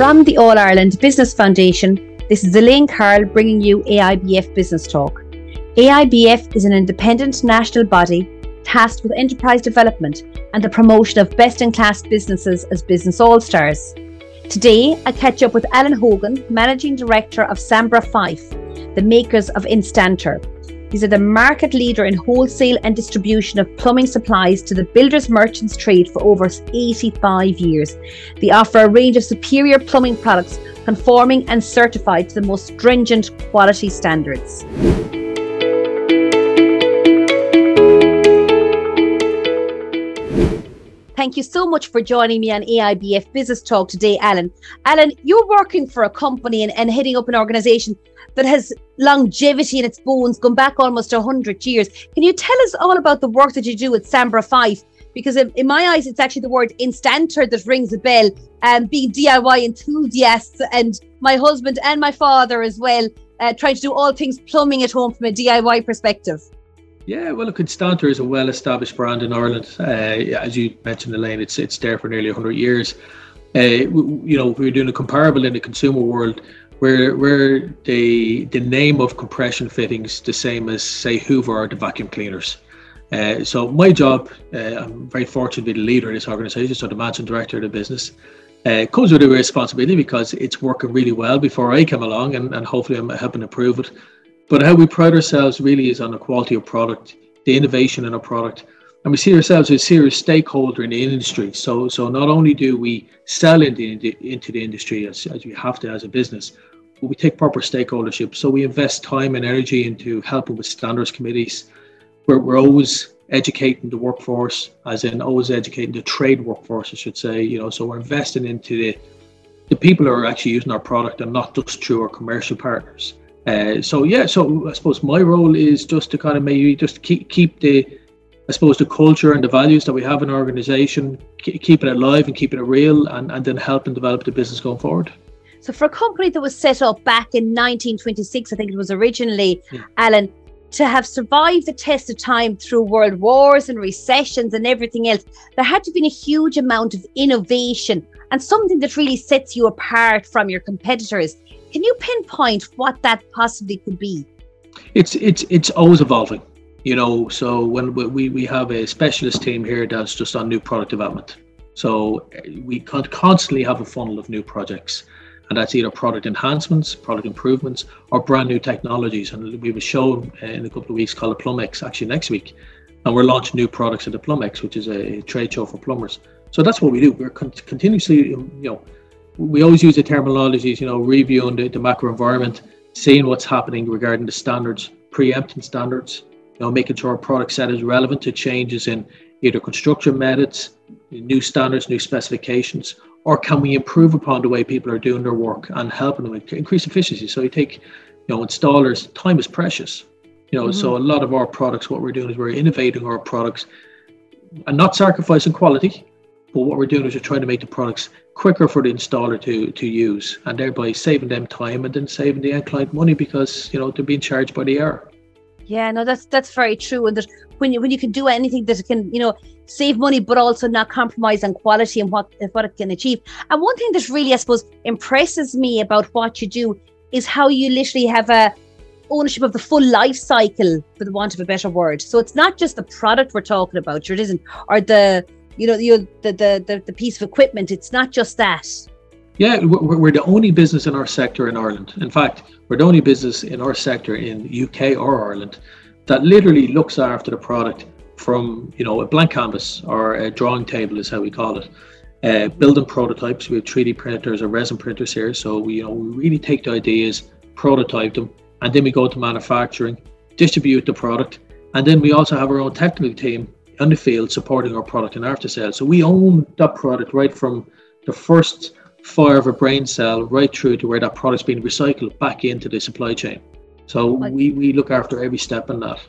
From the All Ireland Business Foundation, this is Elaine Carroll bringing you AIBF Business Talk. AIBF is an independent national body tasked with enterprise development and the promotion of best in class businesses as business all stars. Today, I catch up with Alan Hogan, Managing Director of Sanbra Fyffe, the makers of Instantor. These are the market leader in wholesale and distribution of plumbing supplies to the builders merchants trade for over 85 years. They offer a range of superior plumbing products conforming and certified to the most stringent quality standards. Thank you so much for joining me on AIBF Business Talk today, Alan. Alan, you're working for a company and, and heading up an organization that has longevity in its bones, gone back almost 100 years. Can you tell us all about the work that you do at Sanbra Fyffe? Because in, in my eyes, it's actually the word instantor that rings a bell, and um, being DIY enthusiasts, and my husband and my father as well, uh, trying to do all things plumbing at home from a DIY perspective. Yeah, well, look, Instantor is a well-established brand in Ireland. Uh, as you mentioned, Elaine, it's it's there for nearly 100 years. Uh, you know, we're doing a comparable in the consumer world where where the the name of compression fittings the same as say Hoover or the vacuum cleaners. Uh, so my job, uh, I'm very fortunate to be the leader of this organisation, so the managing director of the business. Uh, comes with a responsibility because it's working really well before I come along, and, and hopefully I'm helping improve it. But how we pride ourselves really is on the quality of product, the innovation in our product, and we see ourselves as a serious stakeholder in the industry. So, so not only do we sell into, into the industry as, as we have to as a business, but we take proper stakeholdership. So we invest time and energy into helping with standards committees. We're, we're always educating the workforce, as in always educating the trade workforce, I should say. You know, so we're investing into the the people who are actually using our product and not just through our commercial partners. Uh, so yeah, so I suppose my role is just to kind of maybe just keep keep the, I suppose the culture and the values that we have in our organisation, keep it alive and keeping it real, and and then help and develop the business going forward. So for a company that was set up back in 1926, I think it was originally, yeah. Alan, to have survived the test of time through world wars and recessions and everything else, there had to be a huge amount of innovation and something that really sets you apart from your competitors. Can you pinpoint what that possibly could be? It's it's it's always evolving, you know. So when we we have a specialist team here that's just on new product development. So eh, we constantly have a funnel of new projects, and that's either product enhancements, product improvements, or brand new technologies. And we have a show uh, in a couple of weeks called the Plumex, actually next week, and we're launching new products at the Plumex, which is a trade show for plumbers. So that's what we do. We're con- continuously, you know we always use the terminologies, you know, reviewing the, the macro environment, seeing what's happening regarding the standards, preempting standards, you know, making sure our product set is relevant to changes in either construction methods, new standards, new specifications, or can we improve upon the way people are doing their work and helping them increase efficiency? So you take, you know, installers, time is precious. You know, mm-hmm. so a lot of our products, what we're doing is we're innovating our products and not sacrificing quality, but what we're doing is we're trying to make the products quicker for the installer to to use, and thereby saving them time and then saving the end client money because you know they're being charged by the hour. Yeah, no, that's that's very true. And that when you when you can do anything that can you know save money, but also not compromise on quality and what what it can achieve. And one thing that really I suppose impresses me about what you do is how you literally have a ownership of the full life cycle, for the want of a better word. So it's not just the product we're talking about, sure it isn't, or the you know, the, the the the piece of equipment. It's not just that. Yeah, we're the only business in our sector in Ireland. In fact, we're the only business in our sector in UK or Ireland that literally looks after the product from you know a blank canvas or a drawing table is how we call it. Uh, building prototypes. We have 3D printers or resin printers here, so we you know we really take the ideas, prototype them, and then we go to manufacturing, distribute the product, and then we also have our own technical team on the field supporting our product in after sales. So we own that product right from the first fire of a brain cell right through to where that product's being recycled back into the supply chain. So we, we look after every step in that.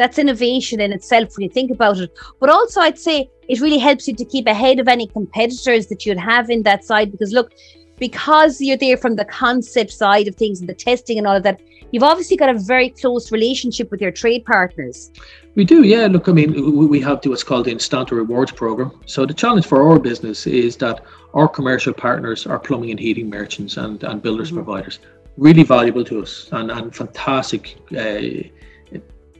That's innovation in itself when you think about it. But also, I'd say it really helps you to keep ahead of any competitors that you'd have in that side. Because look, because you're there from the concept side of things and the testing and all of that, you've obviously got a very close relationship with your trade partners. We do, yeah. Look, I mean, we have what's called the Instantor Rewards program. So the challenge for our business is that our commercial partners are plumbing and heating merchants and, and builders mm-hmm. providers. Really valuable to us and, and fantastic, uh,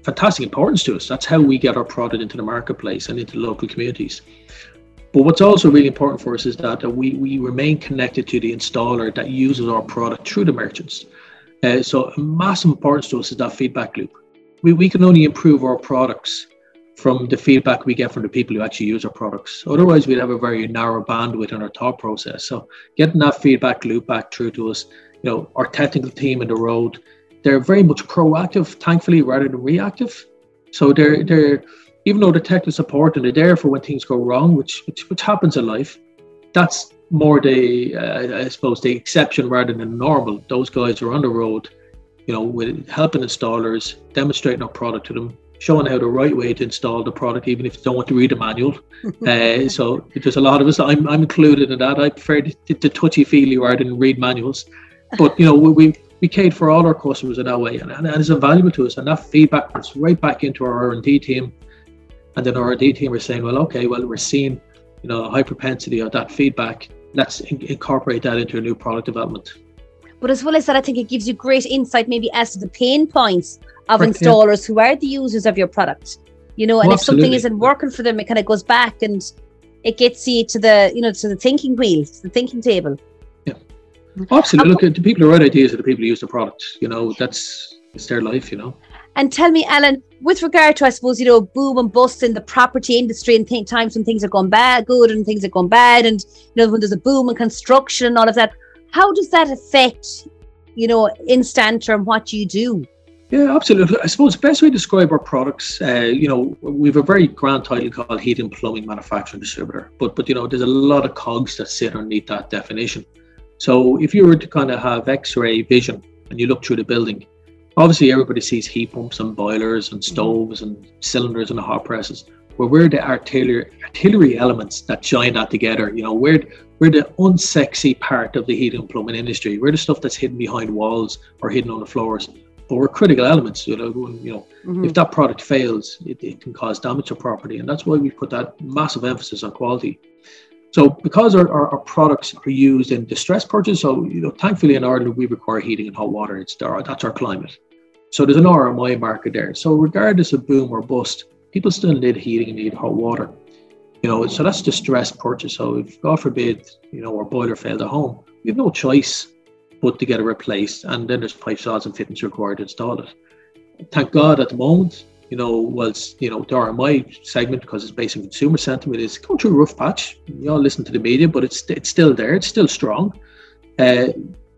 fantastic importance to us. That's how we get our product into the marketplace and into local communities. But what's also really important for us is that we, we remain connected to the installer that uses our product through the merchants. Uh, so massive importance to us is that feedback loop. We, we can only improve our products from the feedback we get from the people who actually use our products. Otherwise, we'd have a very narrow bandwidth in our thought process. So getting that feedback loop back through to us, you know, our technical team in the road, they're very much proactive, thankfully, rather than reactive. So they're they're even though the technical support and they're there for when things go wrong, which which, which happens in life, that's more the uh, I suppose the exception rather than normal. Those guys are on the road, you know, with helping installers, demonstrating our product to them, showing how the right way to install the product, even if you don't want to read the manual. uh, so there's a lot of us. I'm, I'm included in that. I prefer the, the touchy feely rather than read manuals. But you know, we, we we cater for all our customers in that way, and, and, and it's invaluable to us. And that feedback comes right back into our R and D team and then our R&D team are saying, well, okay, well, we're seeing, you know, a high propensity of that feedback. Let's in- incorporate that into a new product development. But as well as that, I think it gives you great insight maybe as to the pain points of right, installers yeah. who are the users of your product. You know, and oh, if something isn't working for them, it kind of goes back and it gets you to the, you know, to the thinking wheel, to the thinking table. Absolutely. Look, the people who write ideas are the people who use the product. You know, that's it's their life, you know. And tell me, Alan, with regard to, I suppose, you know, boom and bust in the property industry and th- times when things are going bad, good, and things are going bad, and, you know, when there's a boom in construction and all of that, how does that affect, you know, Instantor and what you do? Yeah, absolutely. I suppose the best way to describe our products, uh, you know, we have a very grand title called Heating and Plumbing Manufacturing Distributor, but but you know, there's a lot of cogs that sit underneath that definition. So if you were to kind of have X-ray vision and you look through the building, obviously everybody sees heat pumps and boilers and stoves and cylinders and hot presses. But we're the artillery artillery elements that join that together. You know, we're we're the unsexy part of the heating and plumbing industry. We're the stuff that's hidden behind walls or hidden on the floors. But we're critical elements. You know, you know, mm-hmm. if that product fails, it, it can cause damage to property, and that's why we put that massive emphasis on quality. So because our, our, our, products are used in distress purchase, so you know, thankfully in Ireland we require heating and hot water. It's our, that's our climate. So there's an RMI market there. So regardless of boom or bust, people still need heating and need hot water. You know, so that's distress purchase. So if God forbid, you know, our boiler failed at home, we have no choice but to get it replaced. And then there's pipe saws and fittings required to install it. Thank God at the moment, you know, was you know the RMI segment because it's based on consumer sentiment is going through a rough patch. You all listen to the media, but it's it's still there. It's still strong. Uh,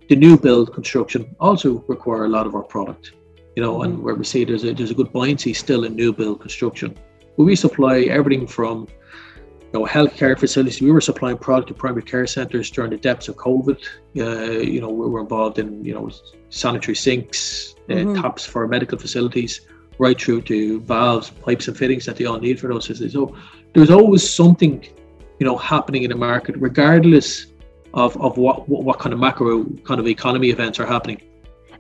the new build construction also require a lot of our product you know, and where we see there's a there's a good buoyancy still in new build construction. But we supply everything from you know healthcare facilities. We were supplying product to primary care centres during the depths of COVID. Uh, you know, we were involved in you know sanitary sinks, uh, mm-hmm. taps for medical facilities, right through to valves, pipes, and fittings that they all need for those systems. So there's always something you know happening in the market, regardless of, of what, what what kind of macro kind of economy events are happening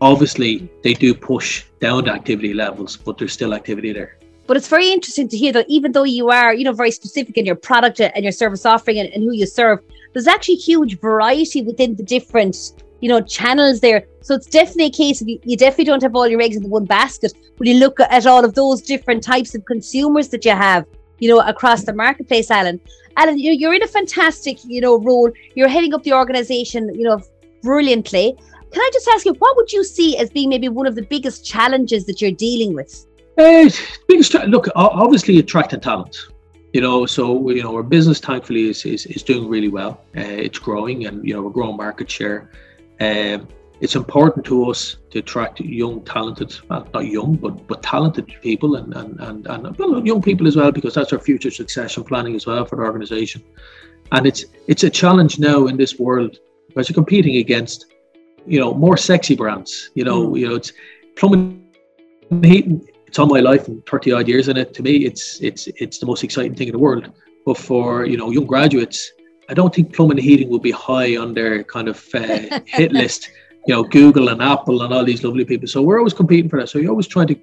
obviously they do push down the activity levels, but there's still activity there. But it's very interesting to hear that even though you are, you know, very specific in your product and your service offering and, and who you serve, there's actually huge variety within the different, you know, channels there. So it's definitely a case of you, you definitely don't have all your eggs in one basket. When you look at all of those different types of consumers that you have, you know, across the marketplace, Alan. Alan, you're in a fantastic, you know, role. You're heading up the organization, you know, brilliantly. Can I just ask you, what would you see as being maybe one of the biggest challenges that you're dealing with? Uh, biggest look, obviously attracting talent. You know, so you know our business thankfully is is, is doing really well. Uh, it's growing, and you know we're growing market share. Um, it's important to us to attract young, talented, well, not young, but but talented people, and and and, and well, young people as well, because that's our future succession planning as well for the organisation. And it's it's a challenge now in this world because you're competing against you know, more sexy brands. You know, mm. you know, it's plumbing heating. It's all my life and 30 odd years in it. To me, it's it's it's the most exciting thing in the world. But for you know young graduates, I don't think plumbing and heating will be high on their kind of uh, hit list. You know, Google and Apple and all these lovely people. So we're always competing for that. So you're always trying to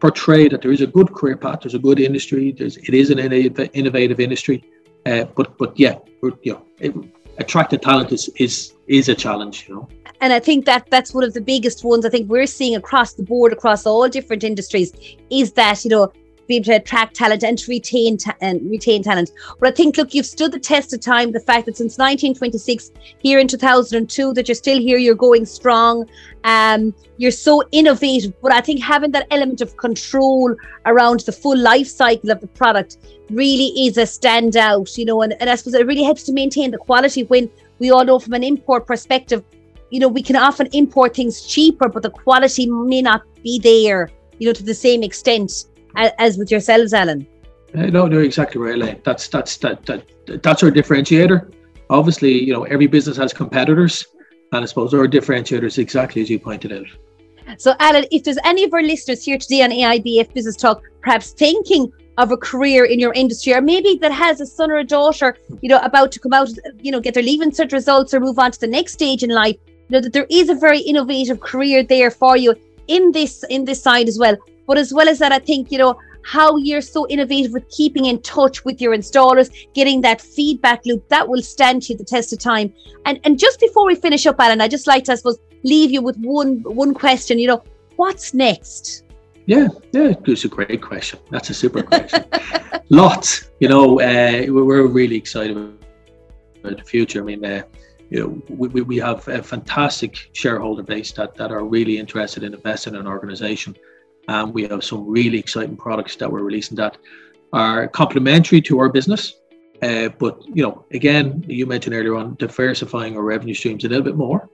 portray that there is a good career path, there's a good industry, there's it is an innovative industry, uh, but but yeah, you know, it, attracting talent is is is a challenge, you know. And I think that that's one of the biggest ones I think we're seeing across the board, across all different industries, is that you know be able to attract talent and to retain ta- and retain talent. But I think, look, you've stood the test of time. The fact that since 1926, here in 2002, that you're still here, you're going strong. Um, you're so innovative. But I think having that element of control around the full life cycle of the product really is a standout. You know, and, and I suppose it really helps to maintain the quality when we all know from an import perspective. You know, we can often import things cheaper, but the quality may not be there, you know, to the same extent as with yourselves, Alan. Uh, no, no, exactly right, Elaine. That's that's that, that that's our differentiator. Obviously, you know, every business has competitors, and I suppose our differentiator is exactly as you pointed out. So, Alan, if there's any of our listeners here today on AIBF Business Talk, perhaps thinking of a career in your industry, or maybe that has a son or a daughter, you know, about to come out, you know, get their leaving cert results or move on to the next stage in life, you know, that there is a very innovative career there for you in this in this side as well. But as well as that, I think, you know, how you're so innovative with keeping in touch with your installers, getting that feedback loop, that will stand you the test of time. And and just before we finish up, Alan, I just like to, I suppose, leave you with one one question. You know, what's next? Yeah, yeah, it's a great question. That's a super question. Lots, you know, uh, we're really excited about the future. I mean, uh, you know, we, we have a fantastic shareholder base that, that are really interested in investing in an organization. And we have some really exciting products that we're releasing that are complementary to our business. Uh, but you know, again, you mentioned earlier on diversifying our revenue streams a little bit more,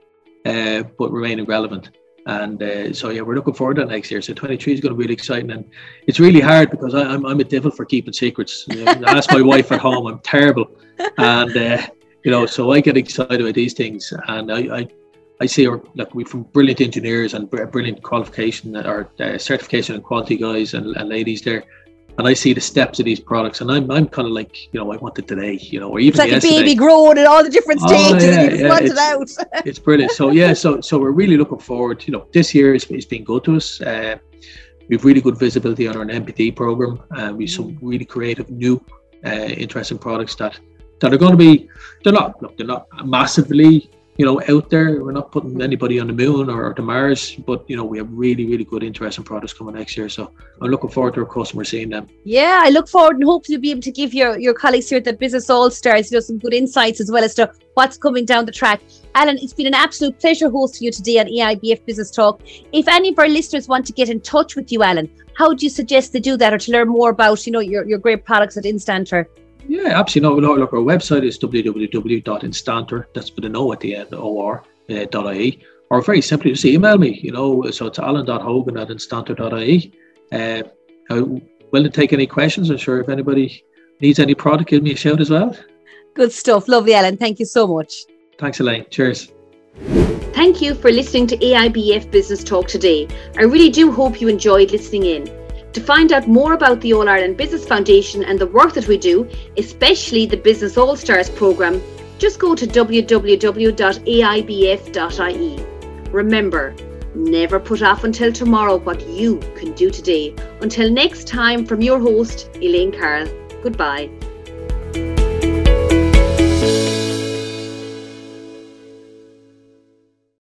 uh, but remaining relevant. And uh, so yeah, we're looking forward to next year. So 23 is going to be really exciting, and it's really hard because I, am I'm, I'm a devil for keeping secrets. You know, ask my wife at home, I'm terrible, and uh, you know, so I get excited about these things, and I, I I see our look we from brilliant engineers and brilliant qualification or uh, certification and quality guys and, and, ladies there, and I see the steps of these products, and I'm I'm kind of like you know I want it today, you know, or even it's like yesterday. a baby growing at all the different oh, stages, oh, yeah, and you yeah, want it out. it's brilliant. So yeah, so so we're really looking forward. You know, this year is, is been good to us. Uh, we've really good visibility on our NPD program, and we've some really creative, new, uh, interesting products that that are going to be. They're not look, they're not massively you know, out there. We're not putting anybody on the moon or, to Mars, but you know, we have really, really good, interesting products coming next year. So I'm looking forward to our customers seeing them. Yeah, I look forward and hopefully be able to give your your colleagues here at the Business All Stars, you know, some good insights as well as to what's coming down the track. Alan, it's been an absolute pleasure hosting you today on AIBF Business Talk. If any of our listeners want to get in touch with you, Alan, how would you suggest they do that or to learn more about, you know, your, your great products at Instantor? Yeah, absolutely. No, look, our website is www.instantor, that's with an O at the end, or uh, .ie. Or very simply, just email me, you know, so it's alan.hogan at instantor.ie. Uh, I'm willing to take any questions. I'm sure if anybody needs any product, give me a shout as well. Good stuff. Lovely, Alan. Thank you so much. Thanks, Elaine. Cheers. Thank you for listening to AIBF Business Talk today. I really do hope you enjoyed listening in. To find out more about the All Ireland Business Foundation and the work that we do, especially the Business All Stars programme, just go to www.aibf.ie. Remember, never put off until tomorrow what you can do today. Until next time, from your host, Elaine Carroll, goodbye.